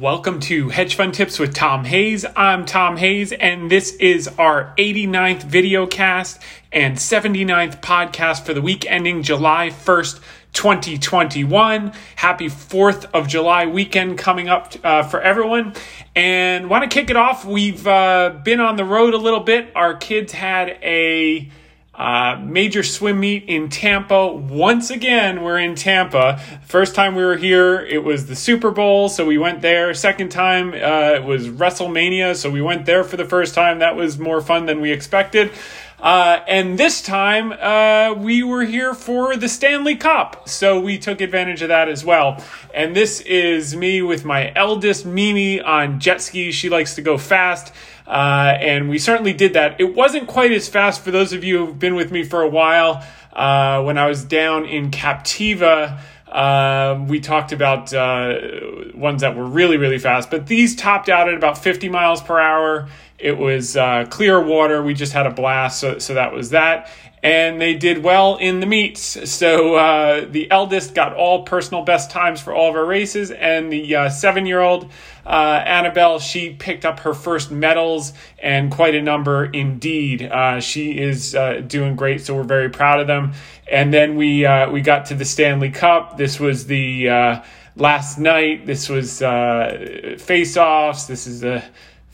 Welcome to Hedge Fund Tips with Tom Hayes. I'm Tom Hayes, and this is our 89th video cast and 79th podcast for the week ending July 1st, 2021. Happy 4th of July weekend coming up uh, for everyone. And want to kick it off. We've uh, been on the road a little bit. Our kids had a uh, major swim meet in Tampa. Once again, we're in Tampa. First time we were here, it was the Super Bowl, so we went there. Second time, uh, it was WrestleMania, so we went there for the first time. That was more fun than we expected. Uh, and this time, uh, we were here for the Stanley Cup, so we took advantage of that as well. And this is me with my eldest Mimi on jet ski. She likes to go fast. Uh, and we certainly did that. It wasn't quite as fast for those of you who've been with me for a while. Uh, when I was down in Captiva, uh, we talked about uh, ones that were really, really fast, but these topped out at about 50 miles per hour. It was uh, clear water. We just had a blast, so, so that was that and they did well in the meets. So uh, the eldest got all personal best times for all of our races, and the uh, seven year old uh, Annabelle, she picked up her first medals and quite a number indeed. Uh, she is uh, doing great, so we're very proud of them. And then we uh, we got to the Stanley Cup. This was the last night. This was face offs. This is a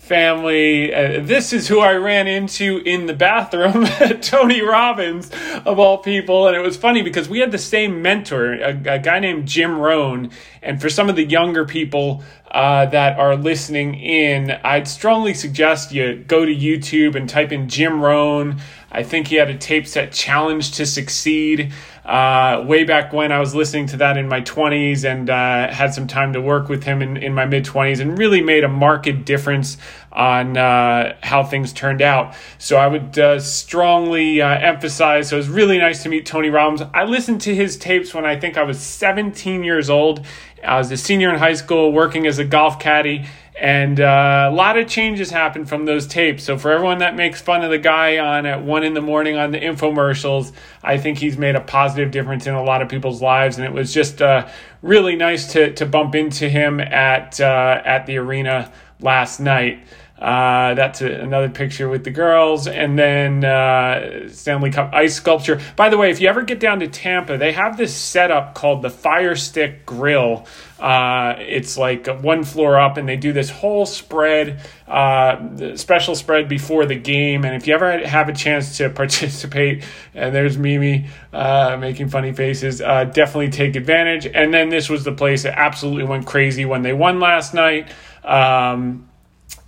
family. Uh, this is who I ran into in the bathroom, Tony Robbins, of all people. And it was funny because we had the same mentor, a, a guy named Jim Rohn. And for some of the younger people uh, that are listening in, I'd strongly suggest you go to YouTube and type in Jim Rohn. I think he had a tape set Challenge to Succeed. Uh, way back when I was listening to that in my 20s and uh, had some time to work with him in, in my mid 20s and really made a marked difference on uh, how things turned out. So I would uh, strongly uh, emphasize. So it was really nice to meet Tony Robbins. I listened to his tapes when I think I was 17 years old. I was a senior in high school working as a golf caddy. And uh, a lot of changes happened from those tapes. So for everyone that makes fun of the guy on at one in the morning on the infomercials, I think he's made a positive difference in a lot of people's lives. And it was just uh, really nice to to bump into him at uh, at the arena last night. Uh, that's a, another picture with the girls, and then uh, Stanley Cup ice sculpture. By the way, if you ever get down to Tampa, they have this setup called the Fire Stick Grill. Uh, it's like one floor up, and they do this whole spread, uh, special spread before the game. And if you ever have a chance to participate, and there's Mimi uh, making funny faces, uh, definitely take advantage. And then this was the place that absolutely went crazy when they won last night. Um,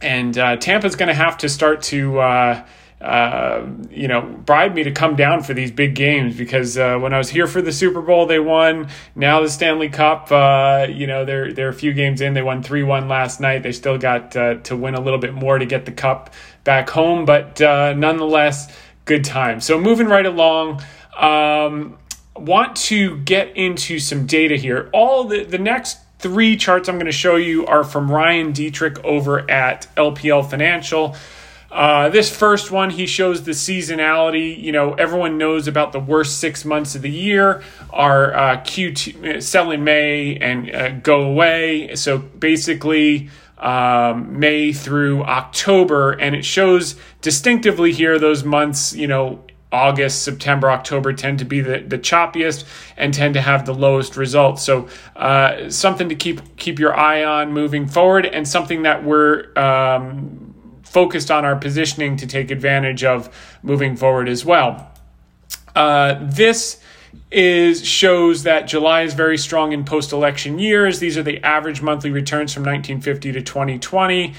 and uh, Tampa's going to have to start to. Uh, uh, you know, bribe me to come down for these big games because uh, when I was here for the Super Bowl, they won. Now the Stanley Cup, uh, you know, they're they're a few games in. They won three one last night. They still got uh, to win a little bit more to get the cup back home, but uh, nonetheless, good time. So moving right along. Um, want to get into some data here. All the the next three charts I'm going to show you are from Ryan Detrick over at LPL Financial. Uh, this first one, he shows the seasonality. You know, everyone knows about the worst six months of the year are uh, Q2, uh, sell in May and uh, go away. So basically, um, May through October, and it shows distinctively here those months, you know, August, September, October tend to be the, the choppiest and tend to have the lowest results. So uh, something to keep keep your eye on moving forward, and something that we're um, focused on our positioning to take advantage of moving forward as well. Uh, this is shows that July is very strong in post-election years. These are the average monthly returns from 1950 to 2020.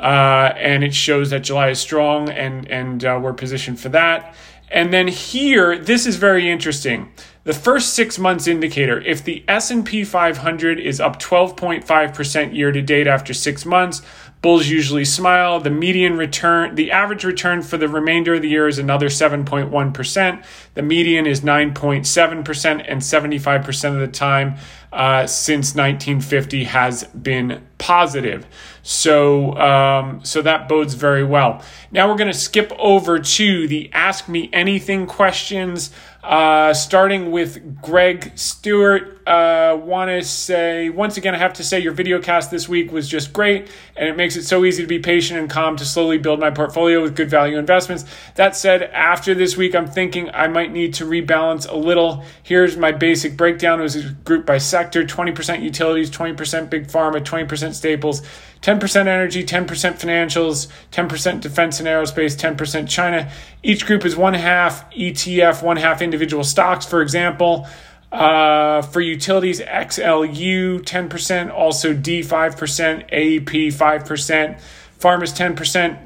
Uh, and it shows that July is strong, and and uh, we're positioned for that. And then here, this is very interesting. The first 6 months indicator, if the S&P 500 is up 12.5% year to date after 6 months, bulls usually smile. The median return, the average return for the remainder of the year is another 7.1%. The median is 9.7% and 75% of the time uh, since 1950 has been positive. So, um, so that bodes very well. Now we're going to skip over to the Ask Me Anything questions. Uh, starting with Greg Stewart, uh, want to say once again, I have to say your video cast this week was just great, and it makes it so easy to be patient and calm to slowly build my portfolio with good value investments. That said, after this week, I'm thinking I might need to rebalance a little. Here's my basic breakdown: it was grouped by sector, 20% utilities, 20% big pharma, 20% staples. 10% energy, 10% financials, 10% defense and aerospace, 10% China. Each group is one half ETF, one half individual stocks. For example, uh, for utilities, XLU 10%, also D 5%, AEP 5%, Pharma's 10%,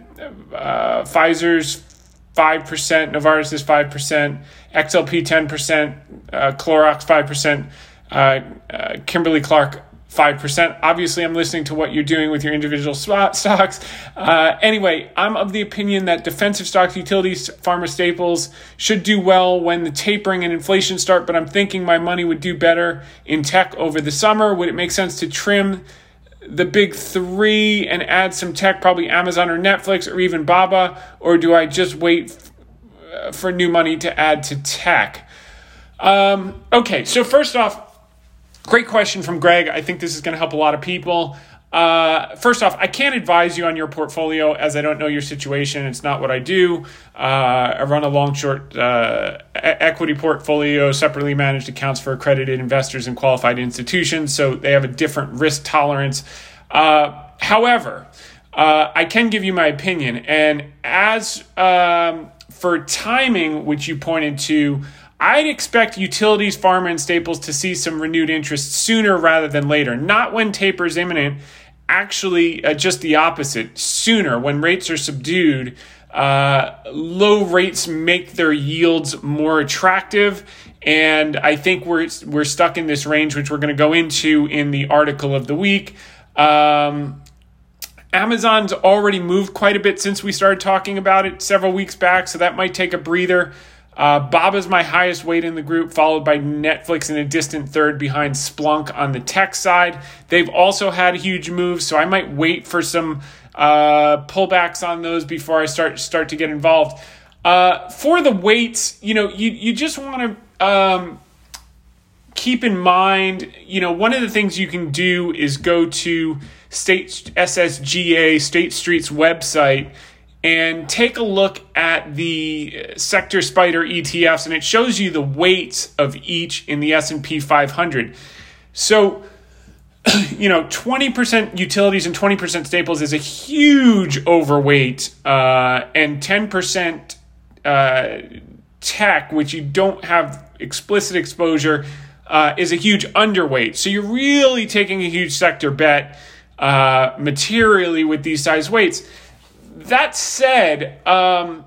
uh, Pfizer's 5%, Novartis is 5%, XLP 10%, uh, Clorox 5%, uh, uh, Kimberly Clark 5%. Obviously, I'm listening to what you're doing with your individual stocks. Uh, anyway, I'm of the opinion that defensive stocks, utilities, pharma staples should do well when the tapering and inflation start, but I'm thinking my money would do better in tech over the summer. Would it make sense to trim the big three and add some tech, probably Amazon or Netflix or even Baba, or do I just wait uh, for new money to add to tech? Um, okay, so first off, Great question from Greg. I think this is going to help a lot of people. Uh, first off, I can't advise you on your portfolio as I don't know your situation. It's not what I do. Uh, I run a long short uh, equity portfolio, separately managed accounts for accredited investors and qualified institutions, so they have a different risk tolerance. Uh, however, uh, I can give you my opinion. And as um, for timing, which you pointed to, I'd expect utilities, pharma, and staples to see some renewed interest sooner rather than later. Not when taper is imminent, actually, uh, just the opposite. Sooner, when rates are subdued, uh, low rates make their yields more attractive. And I think we're, we're stuck in this range, which we're going to go into in the article of the week. Um, Amazon's already moved quite a bit since we started talking about it several weeks back, so that might take a breather. Uh, Baba is my highest weight in the group, followed by Netflix in a distant third behind Splunk on the tech side. They've also had huge moves, so I might wait for some uh, pullbacks on those before I start start to get involved. Uh, for the weights, you know, you you just want to um, keep in mind, you know, one of the things you can do is go to State SSGA State Street's website and take a look at the sector spider ETFs and it shows you the weights of each in the S&P 500. So you know, 20% utilities and 20% staples is a huge overweight, uh, and 10% uh, tech, which you don't have explicit exposure, uh, is a huge underweight. So you're really taking a huge sector bet uh, materially with these size weights that said, um,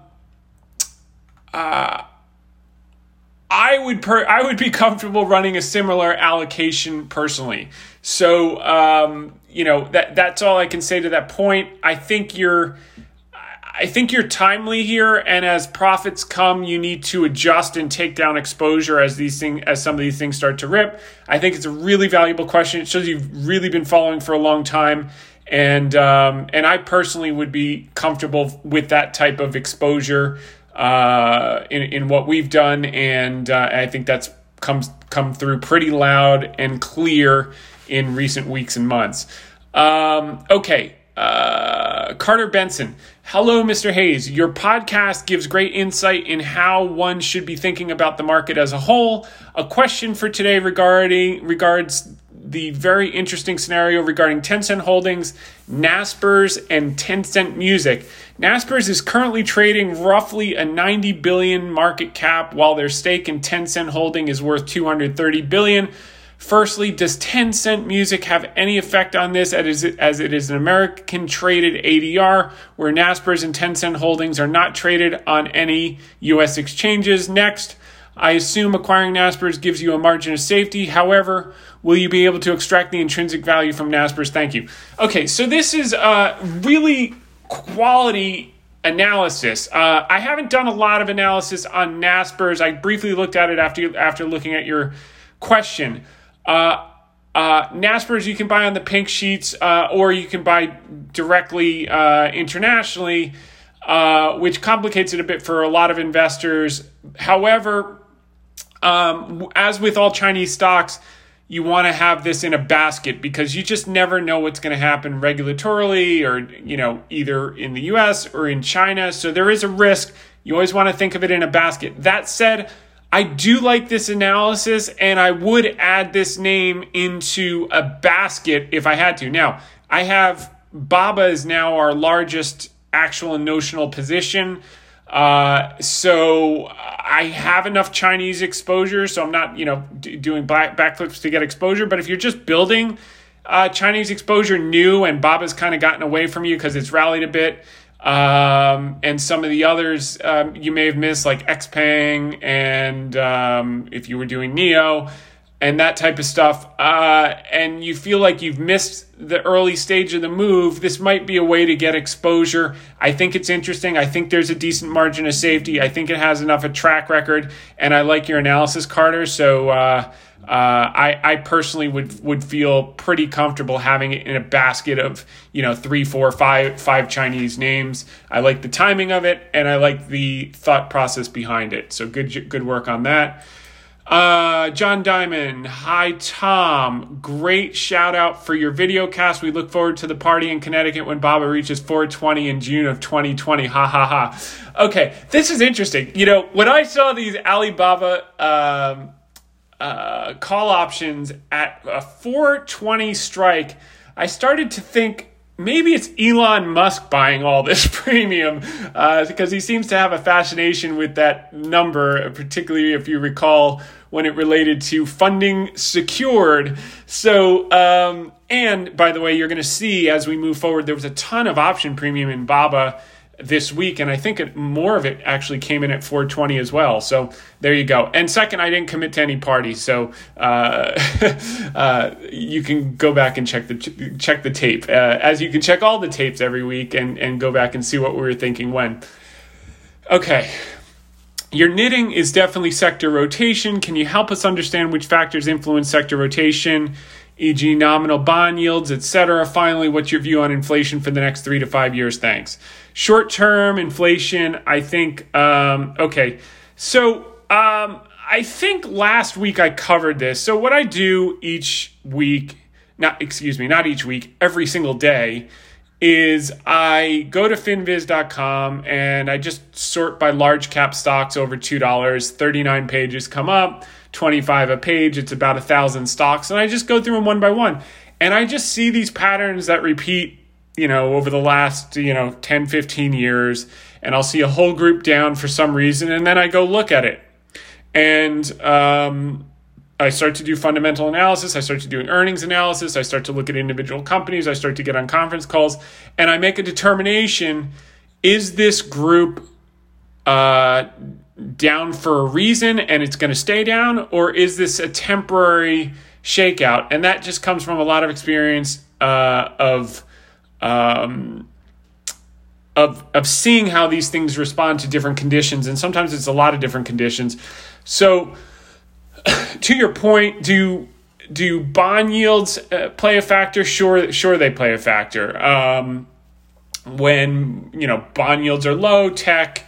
uh, I would per- I would be comfortable running a similar allocation personally. So um, you know that that's all I can say to that point. I think you're I think you're timely here, and as profits come, you need to adjust and take down exposure as these things as some of these things start to rip. I think it's a really valuable question. It shows you've really been following for a long time, and um, and I personally would be comfortable with that type of exposure uh, in in what we've done, and uh, I think that's comes come through pretty loud and clear in recent weeks and months. Um, okay, uh, Carter Benson. Hello, Mr. Hayes. Your podcast gives great insight in how one should be thinking about the market as a whole. A question for today regarding regards the very interesting scenario regarding Tencent Holdings, Naspers, and Tencent Music. Naspers is currently trading roughly a 90 billion market cap, while their stake in Tencent Holding is worth 230 billion. Firstly, does Tencent Music have any effect on this as it is an American traded ADR, where Naspers and Tencent Holdings are not traded on any U.S. exchanges? Next, I assume acquiring Naspers gives you a margin of safety. However, Will you be able to extract the intrinsic value from Naspers? Thank you. Okay, so this is uh, really quality analysis. Uh, I haven't done a lot of analysis on Naspers. I briefly looked at it after after looking at your question. Uh, uh, Naspers you can buy on the pink sheets, uh, or you can buy directly uh, internationally, uh, which complicates it a bit for a lot of investors. However, um, as with all Chinese stocks, you want to have this in a basket because you just never know what's going to happen regulatorily or you know either in the US or in China. So there is a risk. You always want to think of it in a basket. That said I do like this analysis and I would add this name into a basket if I had to. Now I have Baba is now our largest actual and notional position uh, so I have enough Chinese exposure, so I'm not, you know, d- doing back backflips to get exposure. But if you're just building uh, Chinese exposure new, and Baba's kind of gotten away from you because it's rallied a bit, um, and some of the others um, you may have missed, like Xpeng, and um, if you were doing NIO and that type of stuff, uh, and you feel like you've missed the early stage of the move, this might be a way to get exposure. I think it's interesting. I think there's a decent margin of safety. I think it has enough a track record, and I like your analysis, Carter. So uh, uh, I, I personally would would feel pretty comfortable having it in a basket of you know three, four, five, five Chinese names. I like the timing of it, and I like the thought process behind it. So good good work on that. Uh, John Diamond, hi Tom. Great shout out for your video cast. We look forward to the party in Connecticut when Baba reaches 420 in June of 2020. Ha ha ha. Okay, this is interesting. You know, when I saw these Alibaba um, uh, call options at a 420 strike, I started to think maybe it's Elon Musk buying all this premium uh, because he seems to have a fascination with that number, particularly if you recall when it related to funding secured. So, um, and by the way, you're going to see as we move forward, there was a ton of option premium in Baba this week, and I think it, more of it actually came in at 420 as well. So there you go. And second, I didn't commit to any party, so uh, uh, you can go back and check the check the tape, uh, as you can check all the tapes every week and and go back and see what we were thinking when. Okay, your knitting is definitely sector rotation. Can you help us understand which factors influence sector rotation, e.g., nominal bond yields, etc.? Finally, what's your view on inflation for the next three to five years? Thanks. Short term inflation, I think, um, okay. So, um, I think last week I covered this. So, what I do each week, not, excuse me, not each week, every single day is I go to finviz.com and I just sort by large cap stocks over $2. 39 pages come up, 25 a page. It's about a thousand stocks. And I just go through them one by one. And I just see these patterns that repeat, you know, over the last, you know, 10, 15 years. And I'll see a whole group down for some reason. And then I go look at it. And, um, I start to do fundamental analysis. I start to doing earnings analysis. I start to look at individual companies. I start to get on conference calls, and I make a determination: is this group uh, down for a reason and it's going to stay down, or is this a temporary shakeout? And that just comes from a lot of experience uh, of. Um, of, of seeing how these things respond to different conditions, and sometimes it's a lot of different conditions. So, to your point, do do bond yields uh, play a factor? Sure, sure they play a factor. Um, when you know bond yields are low, tech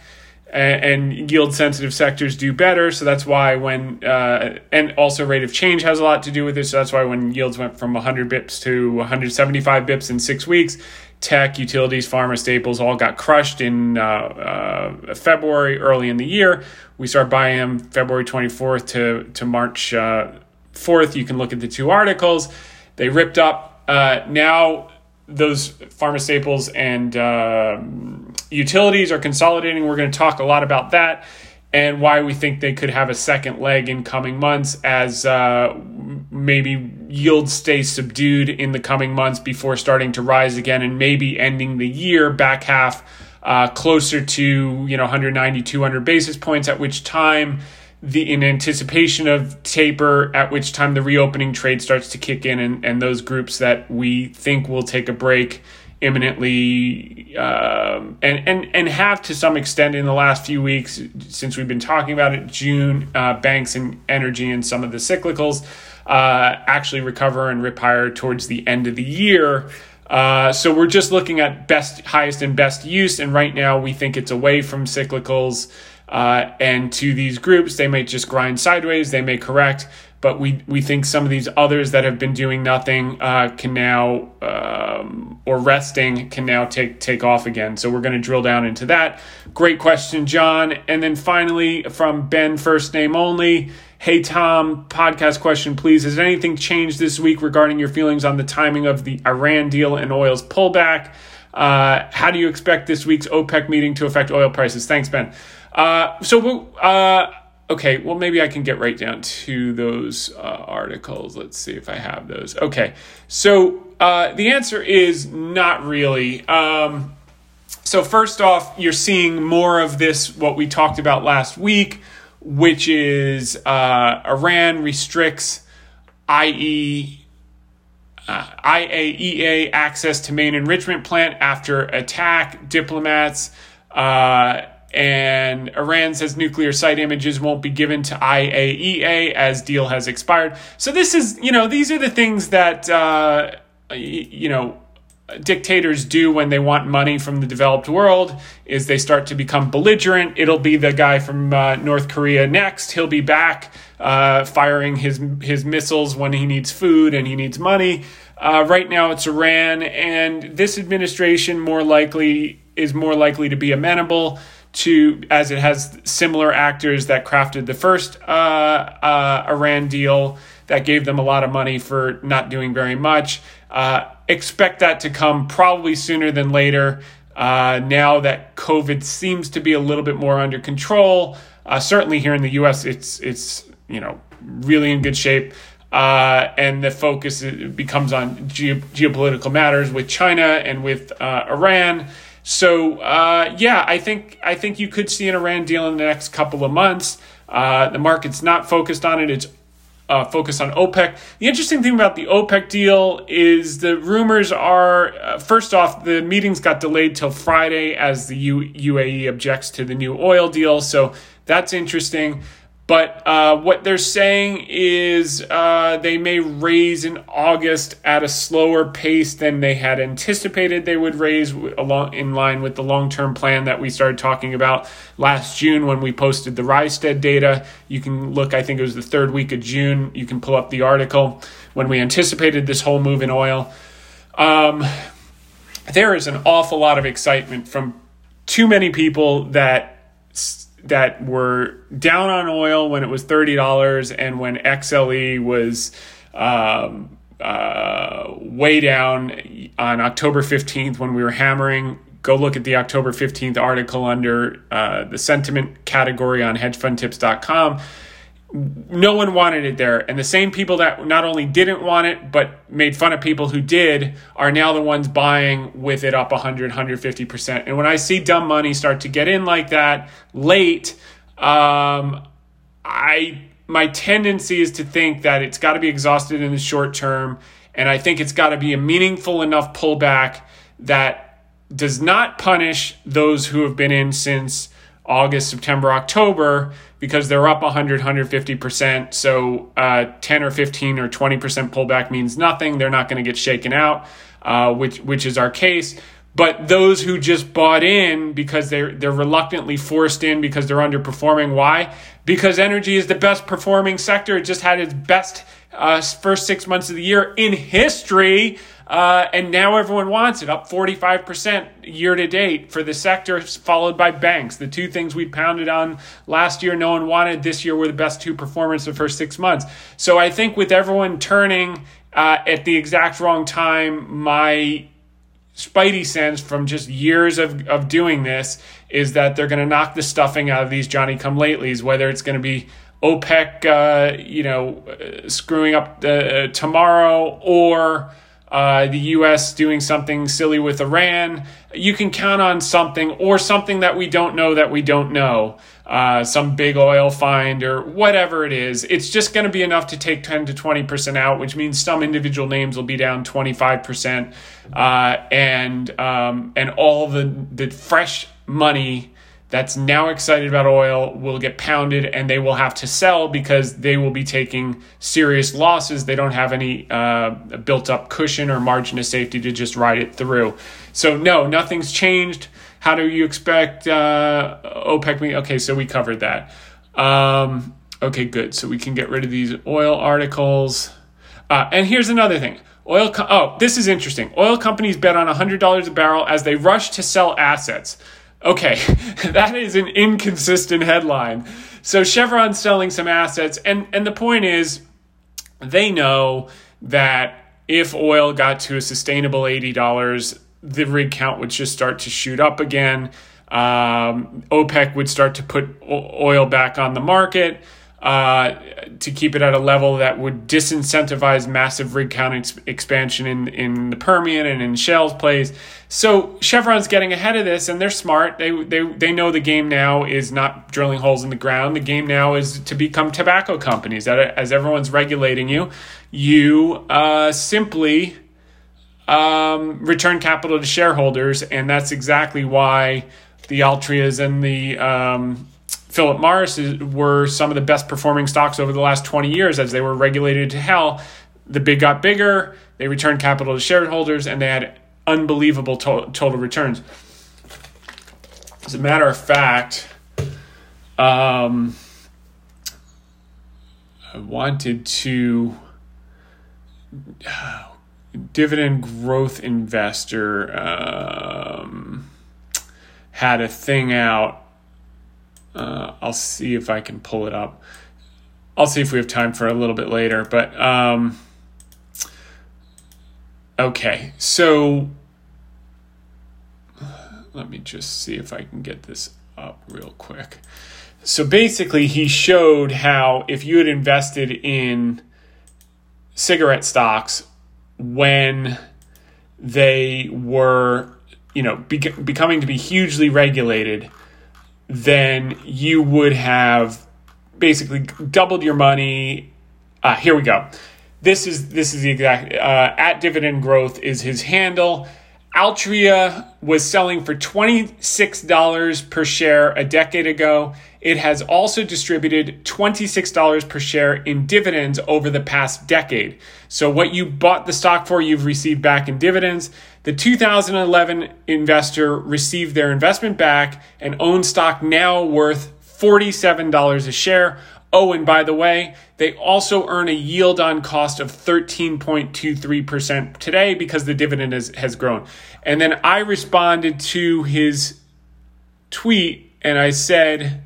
and, yield sensitive sectors do better. So that's why when uh, and also rate of change has a lot to do with it. So that's why when yields went from 100 bips to 175 bips in six weeks, tech, utilities, pharma, staples all got crushed in uh, uh, February, early in the year. We start buying them February 24th to, to March uh, 4th. You can look at the two articles. They ripped up. Uh, now, those pharma staples and um, utilities are consolidating. We're going to talk a lot about that and why we think they could have a second leg in coming months as uh, maybe yields stay subdued in the coming months before starting to rise again and maybe ending the year back half uh, closer to you know 190 200 basis points at which time the in anticipation of taper at which time the reopening trade starts to kick in and, and those groups that we think will take a break imminently um, and, and, and have to some extent in the last few weeks since we've been talking about it June uh, banks and energy and some of the cyclicals uh, actually recover and rip higher towards the end of the year. Uh, so we're just looking at best highest and best use and right now we think it's away from cyclicals Uh, and to these groups, they may just grind sideways, they may correct, but we, we think some of these others that have been doing nothing uh, can now, um, or resting, can now take, take off again. So we're going to drill down into that. Great question, John. And then finally, from Ben, first name only. Hey, Tom, podcast question, please. Has anything changed this week regarding your feelings on the timing of the Iran deal and oil's pullback? Uh, how do you expect this week's OPEC meeting to affect oil prices? Thanks, Ben. Uh, so, uh, okay, well, maybe I can get right down to those uh, articles. Let's see if I have those. Okay, so uh, the answer is not really. Um, so, first off, you're seeing more of this, what we talked about last week, which is uh, Iran restricts, i.e., uh, IAEA access to main enrichment plant after attack. Diplomats uh, and Iran says nuclear site images won't be given to IAEA as deal has expired. So this is, you know, these are the things that, uh, you know, dictators do when they want money from the developed world is they start to become belligerent. It'll be the guy from uh, north korea next. He'll be back uh, firing his his missiles when he needs food and he needs money. Uh, right now it's iran and this administration more likely is more likely to be amenable to as it has similar actors that crafted the first uh, uh, Iran deal that gave them a lot of money for not doing very much. Uh, expect that to come probably sooner than later. Uh, now that COVID seems to be a little bit more under control, uh, certainly here in the U.S., it's it's you know really in good shape. Uh, and the focus becomes on ge- geopolitical matters with China and with Iran so uh, yeah, I think I think you could see an Iran deal in the next couple of months. Uh, the market's not focused on it; it's uh, focused on OPEC. The interesting thing about the OPEC deal is the rumors are uh, first off, the meetings got delayed till Friday as the U- UAE objects to the new oil deal. So that's interesting. But uh, what they're saying is uh, they may raise in August at a slower pace than they had anticipated they would raise along in line with the long term plan that we started talking about last June when we posted the Rystad data. You can look, I think it was the third week of June. You can pull up the article when we anticipated this whole move in oil. Um, there is an awful lot of excitement from too many people that that were down on oil when it was thirty dollars and when XLE was um, uh, way down on October fifteenth when we were hammering. Go look at the October fifteenth article under uh, the sentiment category on hedgefundtips.com no one wanted it there. And the same people that not only didn't want it, but made fun of people who did are now the ones buying with it up 100, 150%. And when I see dumb money start to get in like that late, um, I my tendency is to think that it's got to be exhausted in the short term. And I think it's got to be a meaningful enough pullback that does not punish those who have been in since August, September, October because they're up 100, 150%. So uh, 10 or 15 or 20% pullback means nothing. They're not going to get shaken out, uh, which, which is our case. But those who just bought in because they're, they're reluctantly forced in because they're underperforming. Why? Because energy is the best performing sector. It just had its best uh, first six months of the year in history. Uh, and now everyone wants it, up 45% year to date for the sector, followed by banks. The two things we pounded on last year, no one wanted. This year were the best two performers the first six months. So I think with everyone turning uh, at the exact wrong time, my spidey sense from just years of, of doing this is that they're going to knock the stuffing out of these Johnny come latelys, whether it's going to be OPEC, uh, you know, screwing up uh, tomorrow or uh, the U.S. doing something silly with Iran, you can count on something or something that we don't know that we don't know, uh, some big oil find or whatever it is. It's just going to be enough to take 10 to 20% out, which means some individual names will be down 25%. Uh, and, um, and all the, the fresh money that's now excited about oil will get pounded and they will have to sell because they will be taking serious losses. They don't have any uh, built up cushion or margin of safety to just ride it through. So, no, nothing's changed. How do you expect uh, OPEC? Okay, so we covered that. Um, okay, good. So we can get rid of these oil articles. Uh, and here's another thing. Oil. Co- oh, this is interesting. Oil companies bet on $100 a barrel as they rush to sell assets. Okay, that is an inconsistent headline. So Chevron's selling some assets, and, and the point is they know that if oil got to a sustainable $80, the rig count would just start to shoot up again. Um, OPEC would start to put oil back on the market uh, to keep it at a level that would disincentivize massive rig count ex- expansion in, in the Permian and in Shell's plays. So Chevron's getting ahead of this, and they're smart. They, they, they know the game now is not drilling holes in the ground. The game now is to become tobacco companies. As everyone's regulating you, you uh, simply um, return capital to shareholders, and that's exactly why the Altrias and the um, Philip Morris were some of the best performing stocks over the last 20 years as they were regulated to hell. The big got bigger, they returned capital to shareholders, and they had unbelievable to- total returns. As a matter of fact, um, I wanted to. Uh, dividend growth investor um, had a thing out uh, I'll see if I can pull it up. I'll see if we have time for a little bit later. But um, okay, so let me just see if I can get this up real quick. So basically, he showed how if you had invested in cigarette stocks when they were, you know, be- becoming to be hugely regulated then you would have basically doubled your money. Uh, here we go. This is this is the exact uh, at dividend growth is his handle. Altria was selling for $26 per share a decade ago. It has also distributed $26 per share in dividends over the past decade. So, what you bought the stock for, you've received back in dividends. The 2011 investor received their investment back and owns stock now worth $47 a share. Oh, and by the way, they also earn a yield on cost of 13.23% today because the dividend has, has grown. And then I responded to his tweet and I said,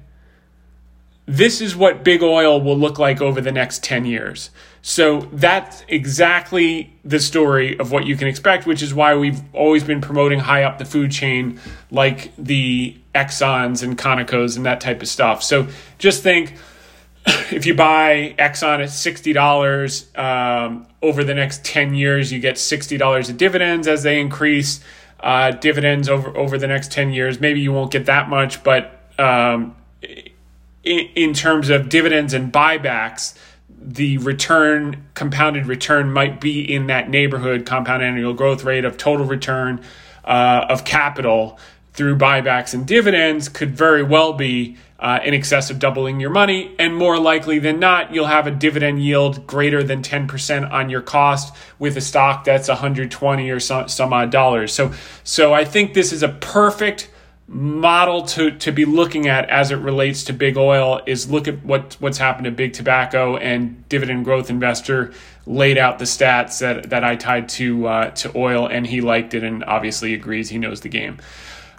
This is what big oil will look like over the next 10 years. So that's exactly the story of what you can expect, which is why we've always been promoting high up the food chain, like the Exxons and Conocos and that type of stuff. So just think if you buy Exxon at $60 um, over the next 10 years, you get $60 of dividends as they increase. Uh, dividends over, over the next 10 years. Maybe you won't get that much, but um, in, terms of dividends and buybacks, the return, compounded return, might be in that neighborhood, compound annual growth rate of total return uh, of capital through buybacks and dividends could very well be uh, in excess of doubling your money. And more likely than not, you'll have a dividend yield greater than 10% on your cost with a stock that's 120 or some, some odd dollars. So, so I think this is a perfect model to, to be looking at as it relates to big oil is look at what what's happened to big tobacco and dividend growth investor laid out the stats that, that I tied to uh, to oil and he liked it and obviously agrees he knows the game.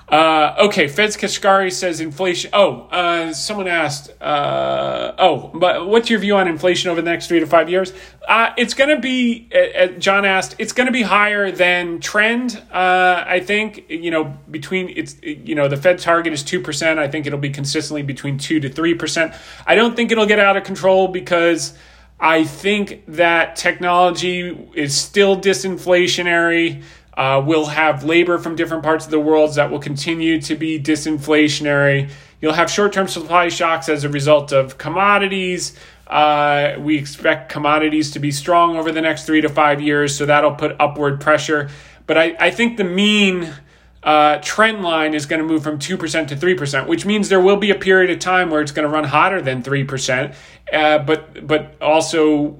Uh, okay, Feds Kashkari says inflation. Oh, uh, someone asked. Uh, oh, but what's your view on inflation over the next three to five years? Uh, it's going to be. Uh, uh, John asked. It's going to be higher than trend. I think you know between it's you know the Fed target is two percent. I think it'll be consistently between two to three percent. I don't think it'll get out of control because I think that technology is still disinflationary. Uh, we'll have labor from different parts of the world that will continue to be disinflationary. You'll have short term supply shocks as a result of commodities. Uh, we expect commodities to be strong over the next three to five years, so that'll put upward pressure. But I, I think the mean uh, trend line is going to move from 2% to 3%, which means there will be a period of time where it's going to run hotter than 3%, uh, but, but also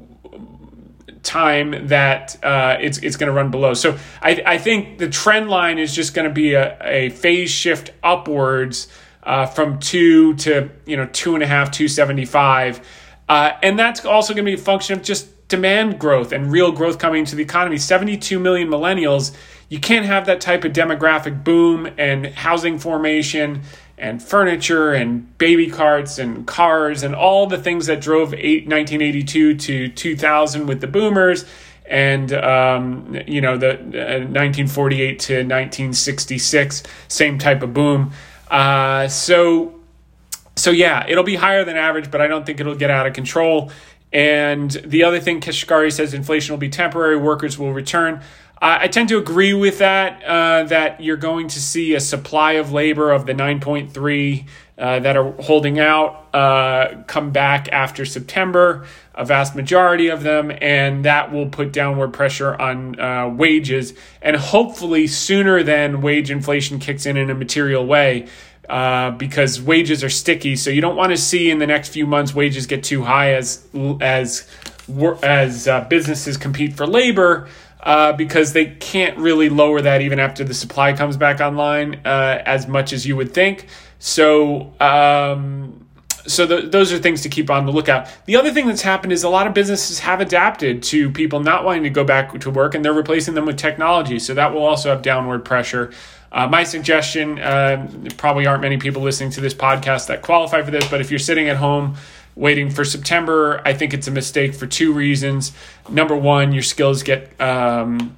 time that uh, it's, it's going to run below. So I, I think the trend line is just going to be a, a phase shift upwards uh, from two to, you know, two and a half, 275. Uh, and that's also going to be a function of just demand growth and real growth coming to the economy. 72 million millennials. You can't have that type of demographic boom and housing formation and furniture and baby carts and cars and all the things that drove eight, 1982 to 2000 with the boomers and um, you know the uh, 1948 to 1966 same type of boom uh, so so yeah it'll be higher than average but i don't think it'll get out of control and the other thing, Kashkari says inflation will be temporary, workers will return. I tend to agree with that, uh, that you're going to see a supply of labor of the 9.3 uh, that are holding out uh, come back after September, a vast majority of them, and that will put downward pressure on uh, wages. And hopefully, sooner than wage inflation kicks in in a material way, uh, because wages are sticky. So you don't want to see in the next few months wages get too high as as as uh, businesses compete for labor. Uh, because they can't really lower that even after the supply comes back online uh, as much as you would think. So, um, so the, those are things to keep on the lookout. The other thing that's happened is a lot of businesses have adapted to people not wanting to go back to work, and they're replacing them with technology. So that will also have downward pressure uh, my suggestion uh, probably aren't many people listening to this podcast that qualify for this, but if you're sitting at home waiting for September, I think it's a mistake for two reasons. Number one, your skills get. Um,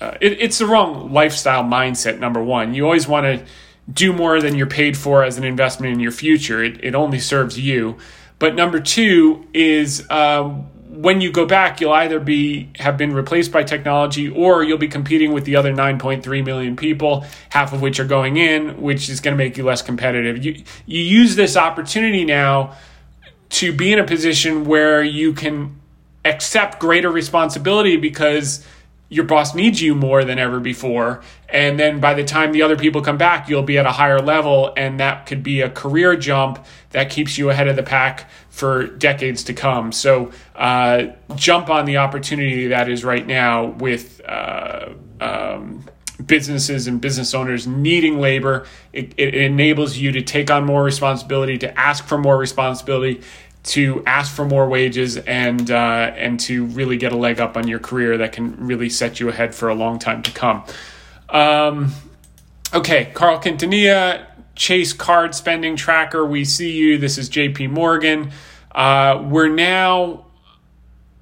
uh, it, it's the wrong lifestyle mindset, number one. You always want to do more than you're paid for as an investment in your future, it, it only serves you. But number two is um, when you go back, you'll either be have been replaced by technology or you'll be competing with the other 9.3 million people, half of which are going in, which is going to make you less competitive. You you use this opportunity now to be in a position where you can accept greater responsibility because your boss needs you more than ever before. And then by the time the other people come back, you'll be at a higher level. And that could be a career jump that keeps you ahead of the pack for decades to come. So uh, jump on the opportunity that is right now with. Uh, um, businesses and business owners needing labor. It, it, enables you to take on more responsibility, to ask for more responsibility, to ask for more wages and uh, and to really get a leg up on your career that can really set you ahead for a long time to come. Um, okay, Carl Quintanilla, Chase Card Spending Tracker. We see you. This is J.P. Morgan. Uh, we're now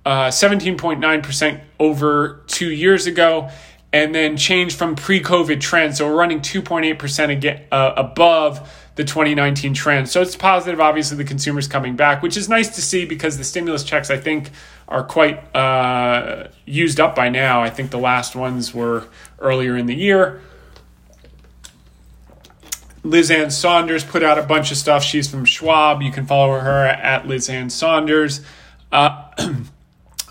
uh, 17.9% over two years ago, and then changed from pre-COVID trends. So we're running 2.8% again uh, above the 2019 trend. So it's positive. Obviously, the consumer's coming back, which is nice to see because the stimulus checks, I think, are quite uh, used up by now. I think the last ones were earlier in the year. Liz Ann Sonders put out a bunch of stuff. She's from Schwab. You can follow her at Liz Ann Sonders. Uh,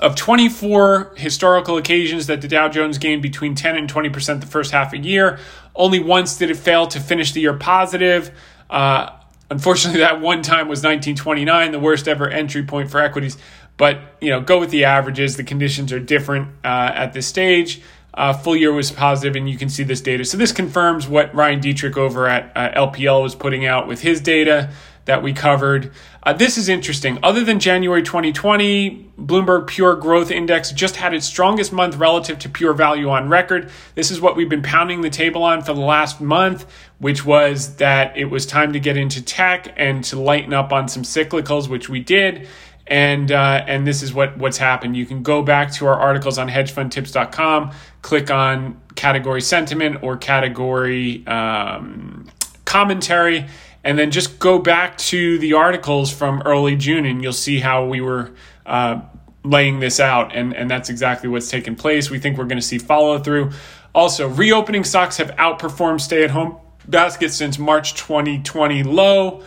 of 24 historical occasions that the Dow Jones gained between 10 and 20% the first half a year, only once did it fail to finish the year positive. Uh, unfortunately, that one time was 1929, the worst ever entry point for equities. But you know, go with the averages. The conditions are different uh, at this stage. Uh, full year was positive, and you can see this data. So this confirms what Ryan Detrick over at uh, LPL was putting out with his data that we covered. Uh, this is interesting. Other than January 2020, Bloomberg Pure Growth Index just had its strongest month relative to pure value on record. This is what we've been pounding the table on for the last month, which was that it was time to get into tech and to lighten up on some cyclicals, which we did. And uh, and this is what what's happened. You can go back to our articles on hedgefundtips.com, click on category sentiment or category um, commentary and then just go back to the articles from early June and you'll see how we were uh, laying this out. And, and that's exactly what's taken place. We think we're going to see follow through. Also, reopening stocks have outperformed stay at home baskets since March 2020 low.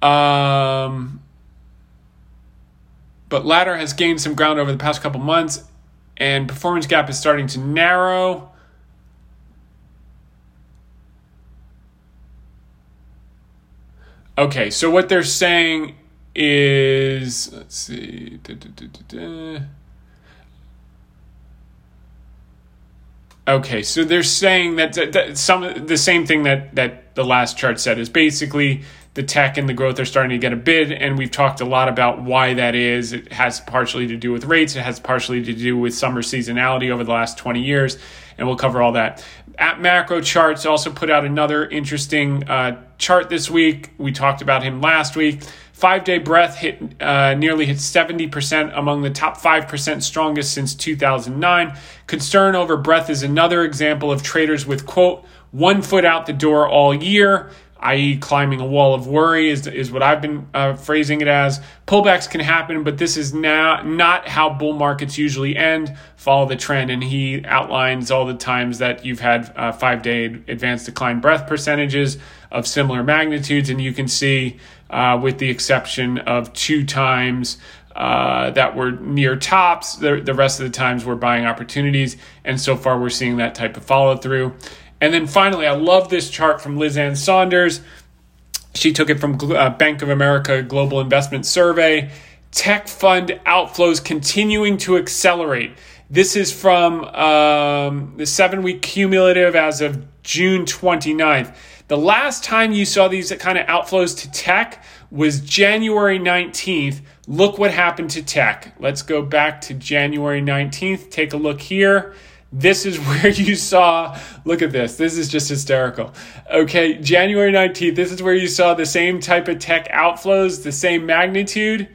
Um, but ladder has gained some ground over the past couple months, and performance gap is starting to narrow. Okay, so what they're saying is let's see. Da, da, da, Okay, so they're saying that, that some the same thing that that the last chart said is basically the tech and the growth are starting to get a bid, and we've talked a lot about why that is. It has partially to do with rates, it has partially to do with summer seasonality over the last 20 years, and we'll cover all that. At Macro Charts also put out another interesting uh, chart this week. We talked about him last week. Five day breadth hit uh, nearly hit 70% among the top 5% strongest since 2009. Concern over breadth is another example of traders with, quote, one foot out the door all year, i.e., climbing a wall of worry, is, is what I've been uh, phrasing it as. Pullbacks can happen, but this is now not how bull markets usually end. Follow the trend. And he outlines all the times that you've had uh, five day advanced decline breadth percentages of similar magnitudes. And you can see, uh, with the exception of two times, uh, that were near tops. The, the rest of the times we're buying opportunities. And so far, we're seeing that type of follow through. And then finally, I love this chart from Liz Ann Sonders. She took it from uh, Bank of America Global Investment Survey. Tech fund outflows continuing to accelerate. This is from um, the seven week cumulative as of June 29th. The last time you saw these kind of outflows to tech was January 19th. Look what happened to tech. Let's go back to January 19th. Take a look here. This is where you saw, look at this. This is just hysterical. Okay, January 19th, this is where you saw the same type of tech outflows, the same magnitude.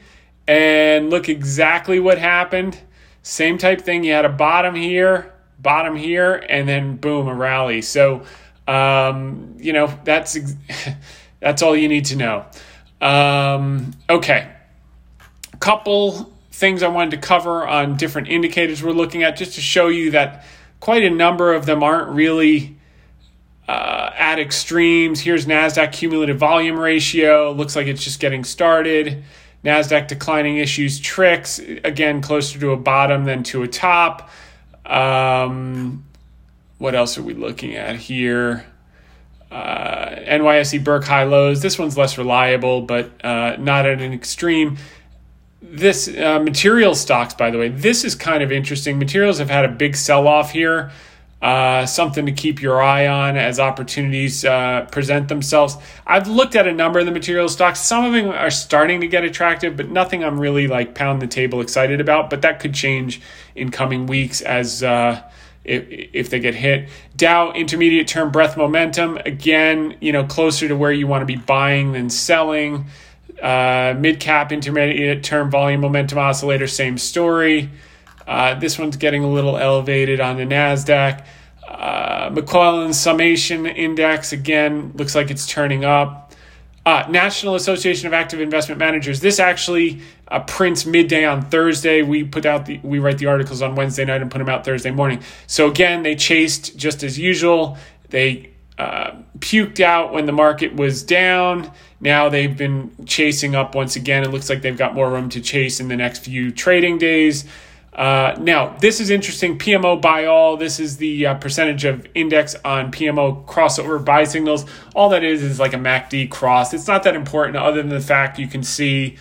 And look exactly what happened. Same type thing. You had a bottom here, bottom here, and then boom, a rally. So, um, you know, that's that's all you need to know. Um, okay, couple things I wanted to cover on different indicators we're looking at just to show you that quite a number of them aren't really uh, at extremes. Here's NASDAQ cumulative volume ratio. Looks like it's just getting started. NASDAQ declining issues tricks, again, closer to a bottom than to a top. Um, what else are we looking at here? Uh, NYSE Burke high lows. This one's less reliable, but uh, not at an extreme this uh, material stocks, by the way, this is kind of interesting. Materials have had a big sell off here. Uh, something to keep your eye on as opportunities uh, present themselves. I've looked at a number of the material stocks. Some of them are starting to get attractive, but nothing I'm really like pound the table excited about. But that could change in coming weeks as uh, if, if they get hit. Dow intermediate term breadth momentum again, you know, closer to where you want to be buying than selling. Uh, mid cap intermediate term volume momentum oscillator, same story. Uh, this one's getting a little elevated on the NASDAQ. Uh, McClellan Summation Index, again, looks like it's turning up. Uh, National Association of Active Investment Managers. This actually uh, prints midday on Thursday. We put out the we write the articles on Wednesday night and put them out Thursday morning. So again, they chased just as usual. They uh, puked out when the market was down. Now they've been chasing up once again. It looks like they've got more room to chase in the next few trading days. Uh, now, this is interesting. PMO buy all. This is the uh, percentage of index on PMO crossover buy signals. All that is is like a MACD cross. It's not that important, other than the fact you can see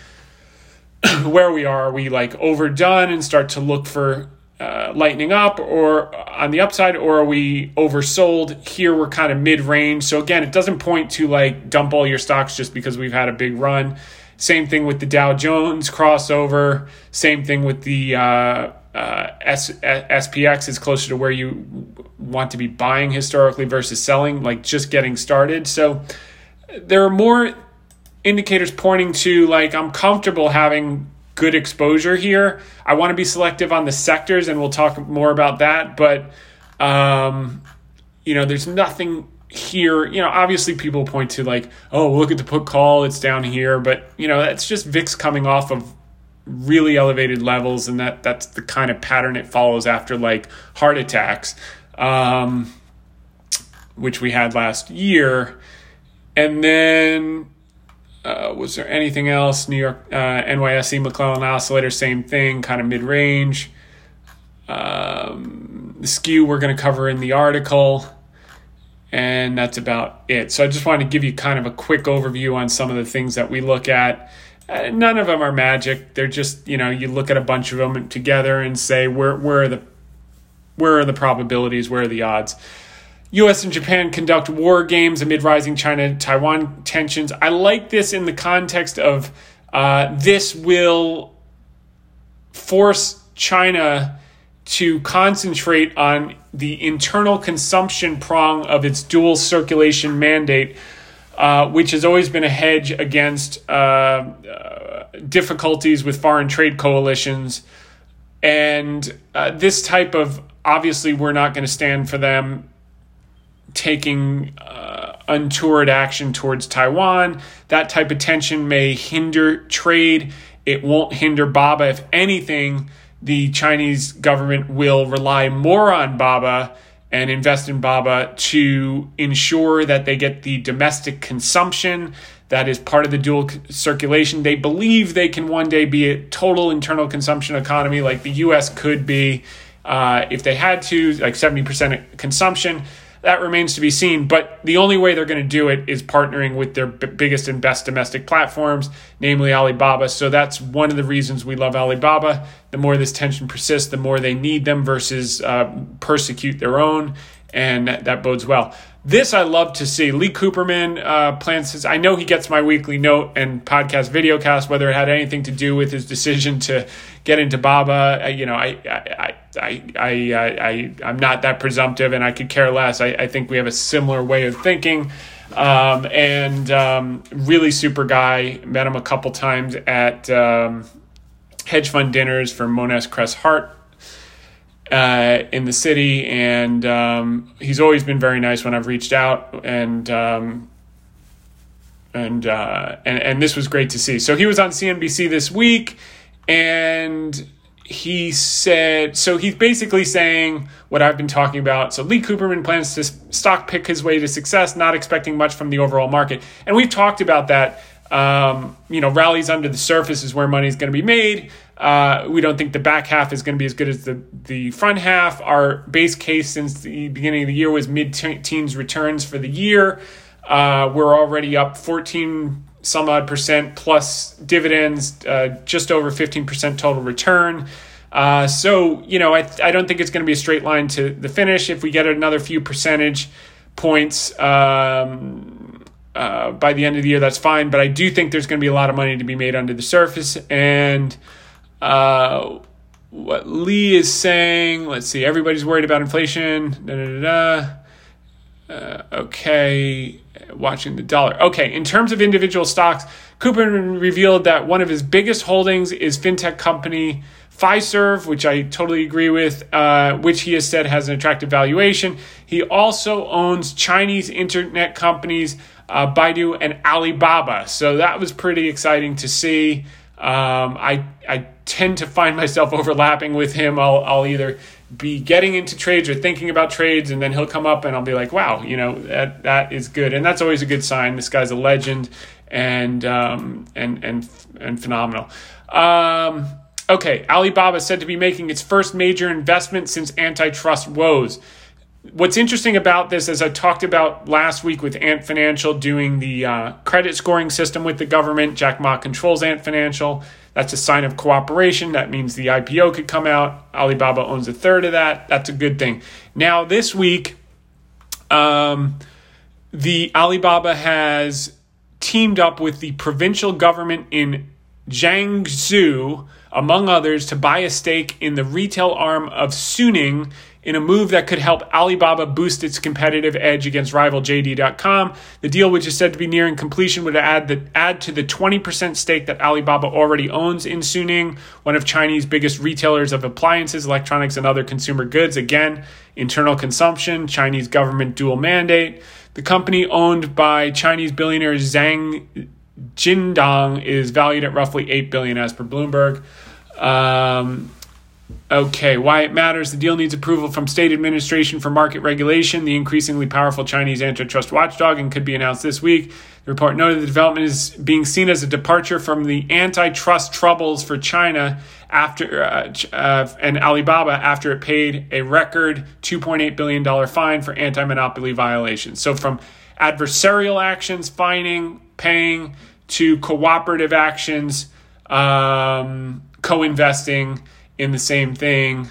where we are. Are we like overdone and start to look for uh, lightening up or on the upside or are we oversold? Here we're kind of mid-range. So again it doesn't point to like dump all your stocks just because we've had a big run. Same thing with the dow jones crossover. Same thing with the uh, uh, S- spx is closer to where you want to be buying historically versus selling like just getting started. So there are more indicators pointing to like i'm comfortable having good exposure here. I want to be selective on the sectors, and we'll talk more about that. But um, you know, there's nothing here. You know, obviously people point to like, oh, look at the put call, it's down here, but you know, that's just VIX coming off of really elevated levels, and that that's the kind of pattern it follows after like heart attacks, um, which we had last year, and then uh, was there anything else? New York, uh, NYSE McClellan Oscillator, same thing, kind of mid range. Um, the skew we're going to cover in the article. and that's about it. So I just wanted to give you kind of a quick overview on some of the things that we look at. Uh, none of them are magic. They're just you know you look at a bunch of them together and say where where are the where are the probabilities, where are the odds. U.S. and Japan conduct war games amid rising China Taiwan tensions. I like this in the context of uh, this will force China to concentrate on the internal consumption prong of its dual circulation mandate, uh, which has always been a hedge against uh, uh difficulties with foreign trade coalitions. And uh, this type of obviously, we're not going to stand for them taking uh, untoward action towards Taiwan. That type of tension may hinder trade. It won't hinder BABA. If anything, the Chinese government will rely more on BABA and invest in BABA to ensure that they get the domestic consumption that is part of the dual circulation. They believe they can one day be a total internal consumption economy like the US could be uh, if they had to, like 70% consumption that remains to be seen. But the only way they're going to do it is partnering with their b- biggest and best domestic platforms, namely Alibaba. So that's one of the reasons we love Alibaba. The more this tension persists, the more they need them versus uh, persecute their own, and that, that bodes well. This I love to see. Lee Cooperman uh, plans his. I know he gets my weekly note and podcast videocast. Whether it had anything to do with his decision to get into Baba, uh, you know, I, I, I, I, I, I, am not that presumptive, and I could care less. I, I think we have a similar way of thinking. Um, and um, really super guy. Met him a couple times at um, hedge fund dinners for Monness Crespi Hardt uh, in the city, and um, he's always been very nice when I've reached out, and um, and uh, and and this was great to see. So he was on CNBC this week, and he said so. He's basically saying what I've been talking about. So Lee Cooperman plans to stock pick his way to success, not expecting much from the overall market, and we've talked about that. Um, you know, rallies under the surface is where money is going to be made. Uh, we don't think the back half is going to be as good as the, the front half. Our base case since the beginning of the year was mid teens returns for the year. Uh, we're already up 14 some odd percent plus dividends, uh, just over 15% total return. Uh, so, you know, I, I don't think it's going to be a straight line to the finish. If we get another few percentage points um, uh, by the end of the year, that's fine. But I do think there's going to be a lot of money to be made under the surface. And uh, what Lee is saying, let's see, everybody's worried about inflation. Da, da, da, uh, okay, watching the dollar. Okay, in terms of individual stocks, Cooper revealed that one of his biggest holdings is fintech company Fiserv, which I totally agree with, uh, which he has said has an attractive valuation. He also owns Chinese internet companies uh, Baidu and Alibaba. So that was pretty exciting to see. Um, I I tend to find myself overlapping with him. I'll I'll either be getting into trades or thinking about trades, and then he'll come up and I'll be like, wow, you know that that is good, and that's always a good sign. This guy's a legend and um, and and and phenomenal. Um, okay, Alibaba said to be making its first major investment since antitrust woes what's interesting about this, as I talked about last week with Ant Financial doing the uh, credit scoring system with the government, Jack Ma controls Ant Financial. That's a sign of cooperation. That means the IPO could come out. Alibaba owns a third of that. That's a good thing. Now, this week, um, the Alibaba has teamed up with the provincial government in Jiangsu, among others, to buy a stake in the retail arm of Suning in a move that could help Alibaba boost its competitive edge against rival JD.com. The deal, which is said to be nearing completion, would add, the, add to the 20% stake that Alibaba already owns in Suning, one of Chinese biggest retailers of appliances, electronics, and other consumer goods. Again, internal consumption, Chinese government dual mandate. The company owned by Chinese billionaire Zhang Jindong is valued at roughly 8 billion as per Bloomberg. Um, Okay, why it matters. The deal needs approval from State Administration for Market Regulation, the increasingly powerful Chinese antitrust watchdog, and could be announced this week. The report noted the development is being seen as a departure from the antitrust troubles for China after uh, uh, and Alibaba after it paid a record 2.8 billion dollar fine for anti-monopoly violations. So from adversarial actions, fining, paying, to cooperative actions, um, co-investing in the same thing,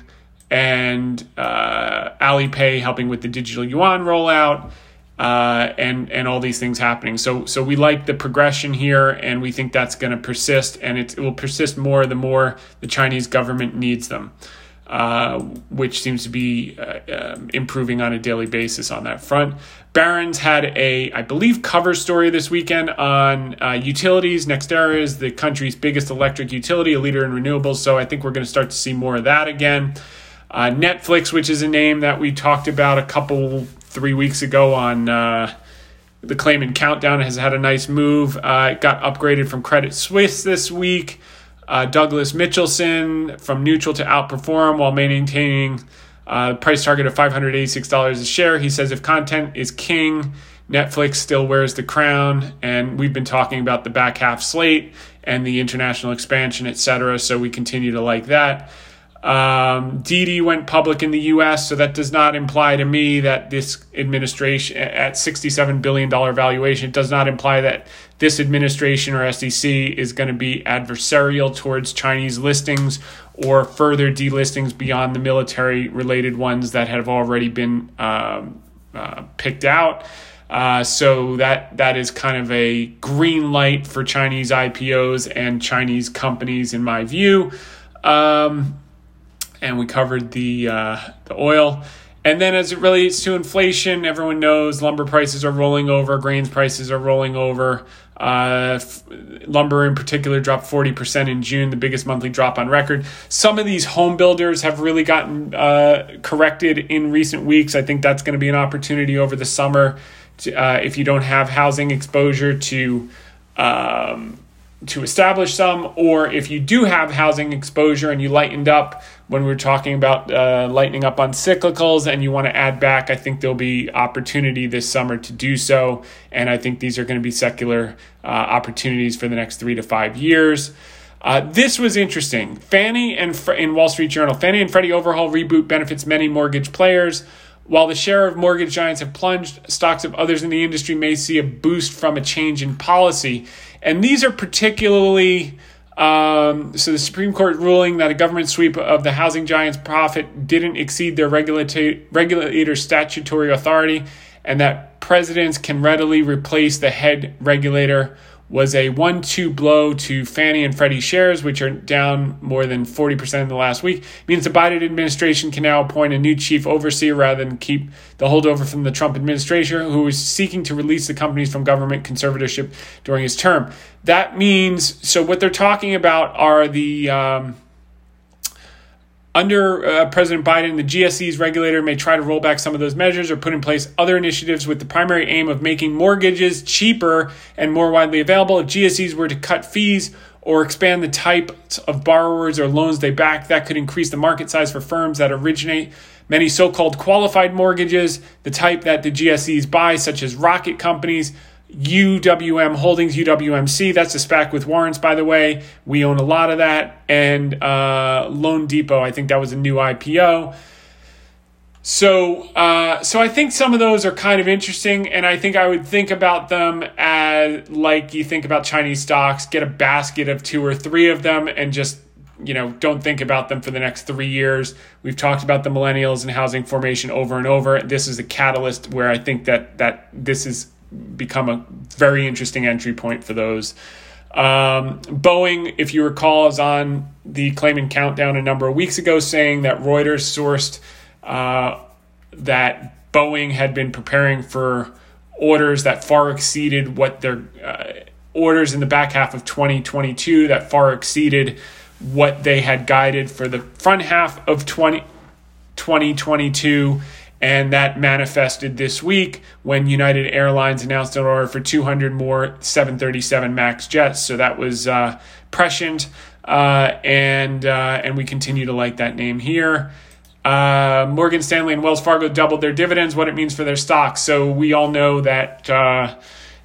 and uh, Alipay helping with the digital yuan rollout, uh, and and all these things happening. So so we like the progression here, and we think that's going to persist, and it, it, will persist more the more the Chinese government needs them. Uh, which seems to be uh, um, improving on a daily basis on that front. Barron's had a, I believe, cover story this weekend on uh, utilities. NextEra is the country's biggest electric utility, a leader in renewables. So I think we're going to start to see more of that again. Uh, Netflix, which is a name that we talked about a couple, three weeks ago on uh, the Claman Countdown, has had a nice move. Uh, it got upgraded from Credit Suisse this week. Uh, Douglas Mitchelson from neutral to outperform while maintaining uh, price target of $586 a share. He says if content is king, Netflix still wears the crown. And we've been talking about the back half slate and the international expansion, et cetera. So we continue to like that. Um, Didi went public in the U.S., so that does not imply to me that this administration, at $67 billion valuation, does not imply that this administration or SEC is going to be adversarial towards Chinese listings or further delistings beyond the military related ones that have already been um, uh, picked out. Uh, so that that is kind of a green light for Chinese IPOs and Chinese companies, in my view. Um, and we covered the uh, the oil. And then as it relates to inflation, everyone knows lumber prices are rolling over, grains prices are rolling over. Uh, f- lumber in particular dropped 40% in June, the biggest monthly drop on record. Some of these home builders have really gotten uh, corrected in recent weeks. I think that's going to be an opportunity over the summer to, uh, if you don't have housing exposure to. Um, to establish some, or if you do have housing exposure and you lightened up when we were talking about uh, lightening up on cyclicals and you want to add back, I think there'll be opportunity this summer to do so. And I think these are going to be secular uh, opportunities for the next three to five years. Uh, this was interesting. Fannie and Fre- in Wall Street Journal, Fannie and Freddie overhaul reboot benefits many mortgage players. While the share of mortgage giants have plunged, stocks of others in the industry may see a boost from a change in policy. And these are particularly um, so the Supreme Court ruling that a government sweep of the housing giants' profit didn't exceed their regulator, regulator statutory authority, and that presidents can readily replace the head regulator was a one two blow to Fannie and Freddie shares, which are down more than 40% in the last week. It means the Biden administration can now appoint a new chief overseer rather than keep the holdover from the Trump administration, who was seeking to release the companies from government conservatorship during his term. That means, so what they're talking about are the. Um, under uh, President Biden, the GSE's regulator may try to roll back some of those measures or put in place other initiatives with the primary aim of making mortgages cheaper and more widely available. If GSEs were to cut fees or expand the types of borrowers or loans they back, that could increase the market size for firms that originate many so called qualified mortgages, the type that the GSEs buy, such as rocket companies UWM Holdings, UWMC. That's a SPAC with warrants, by the way. We own a lot of that. And uh, loanDepot, I think that was a new IPO. So, uh, so I think some of those are kind of interesting, and I think I would think about them as like you think about Chinese stocks. Get a basket of two or three of them, and just you know don't think about them for the next three years. We've talked about the millennials and housing formation over and over. This is a catalyst where I think that that this is become a very interesting entry point for those. Um, Boeing, if you recall, is on the Claman Countdown a number of weeks ago, saying that Reuters sourced uh, that Boeing had been preparing for orders that far exceeded what their uh, orders in the back half of 2022 that far exceeded what they had guided for the front half of 20, 2022 and that manifested this week when United Airlines announced an order for 200 more 737 MAX jets. So that was uh, prescient. uh, and uh, and we continue to like that name here. Uh, Morgan Stanley and Wells Fargo doubled their dividends. What it means for their stocks. So we all know that uh,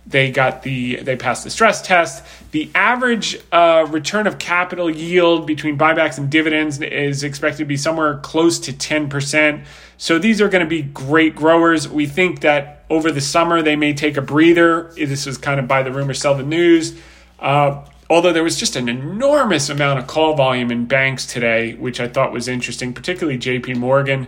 they got the they passed the stress test. The average uh, return of capital yield between buybacks and dividends is expected to be somewhere close to ten percent. So these are going to be great growers. We think that over the summer they may take a breather. This was kind of buy the rumor, sell the news. Uh, although there was just an enormous amount of call volume in banks today, which I thought was interesting, particularly J.P. Morgan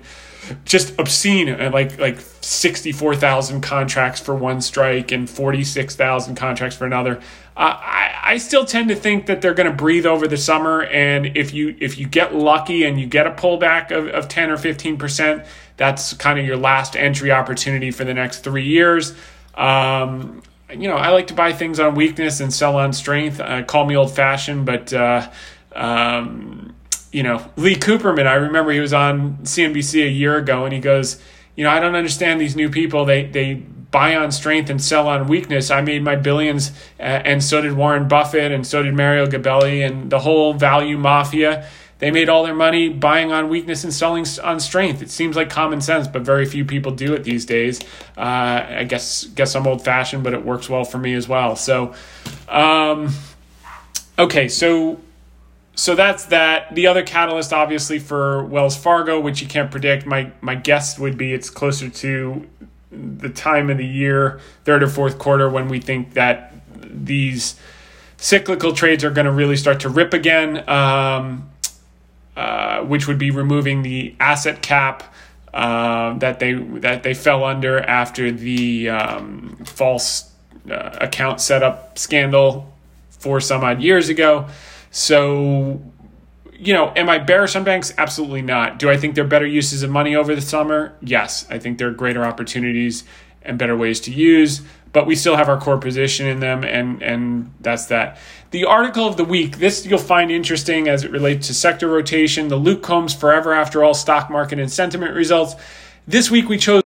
just obscene uh, like like 64,000 contracts for one strike and 46,000 contracts for another. I, I still tend to think that they're going to breathe over the summer and if you if you get lucky and you get a pullback of, of 10 or 15%, that's kind of your last entry opportunity for the next 3 years. Um, you know, I like to buy things on weakness and sell on strength. Uh, call me old fashioned, but uh, um, you know, Lee Cooperman, I remember he was on CNBC a year ago and he goes, you know, I don't understand these new people. They they buy on strength and sell on weakness. I made my billions, uh, and so did Warren Buffett, and so did Mario Gabelli, and the whole value mafia. They made all their money buying on weakness and selling on strength. It seems like common sense, but very few people do it these days. Uh, I guess guess I'm old fashioned, but it works well for me as well. So, um, okay, so so that's that. The other catalyst, obviously, for Wells Fargo, which you can't predict. My my guess would be it's closer to the time of the year, third or fourth quarter, when we think that these cyclical trades are going to really start to rip again, um, uh, which would be removing the asset cap uh, that they that they fell under after the um, false uh, account setup scandal four some odd years ago. So, you know, am I bearish on banks? Absolutely not. Do I think they're better uses of money over the summer? Yes. I think there are greater opportunities and better ways to use, but we still have our core position in them, and and that's that. The article of the week. This you'll find interesting as it relates to sector rotation. The Luke Combs Forever After All stock market and sentiment results. This week we chose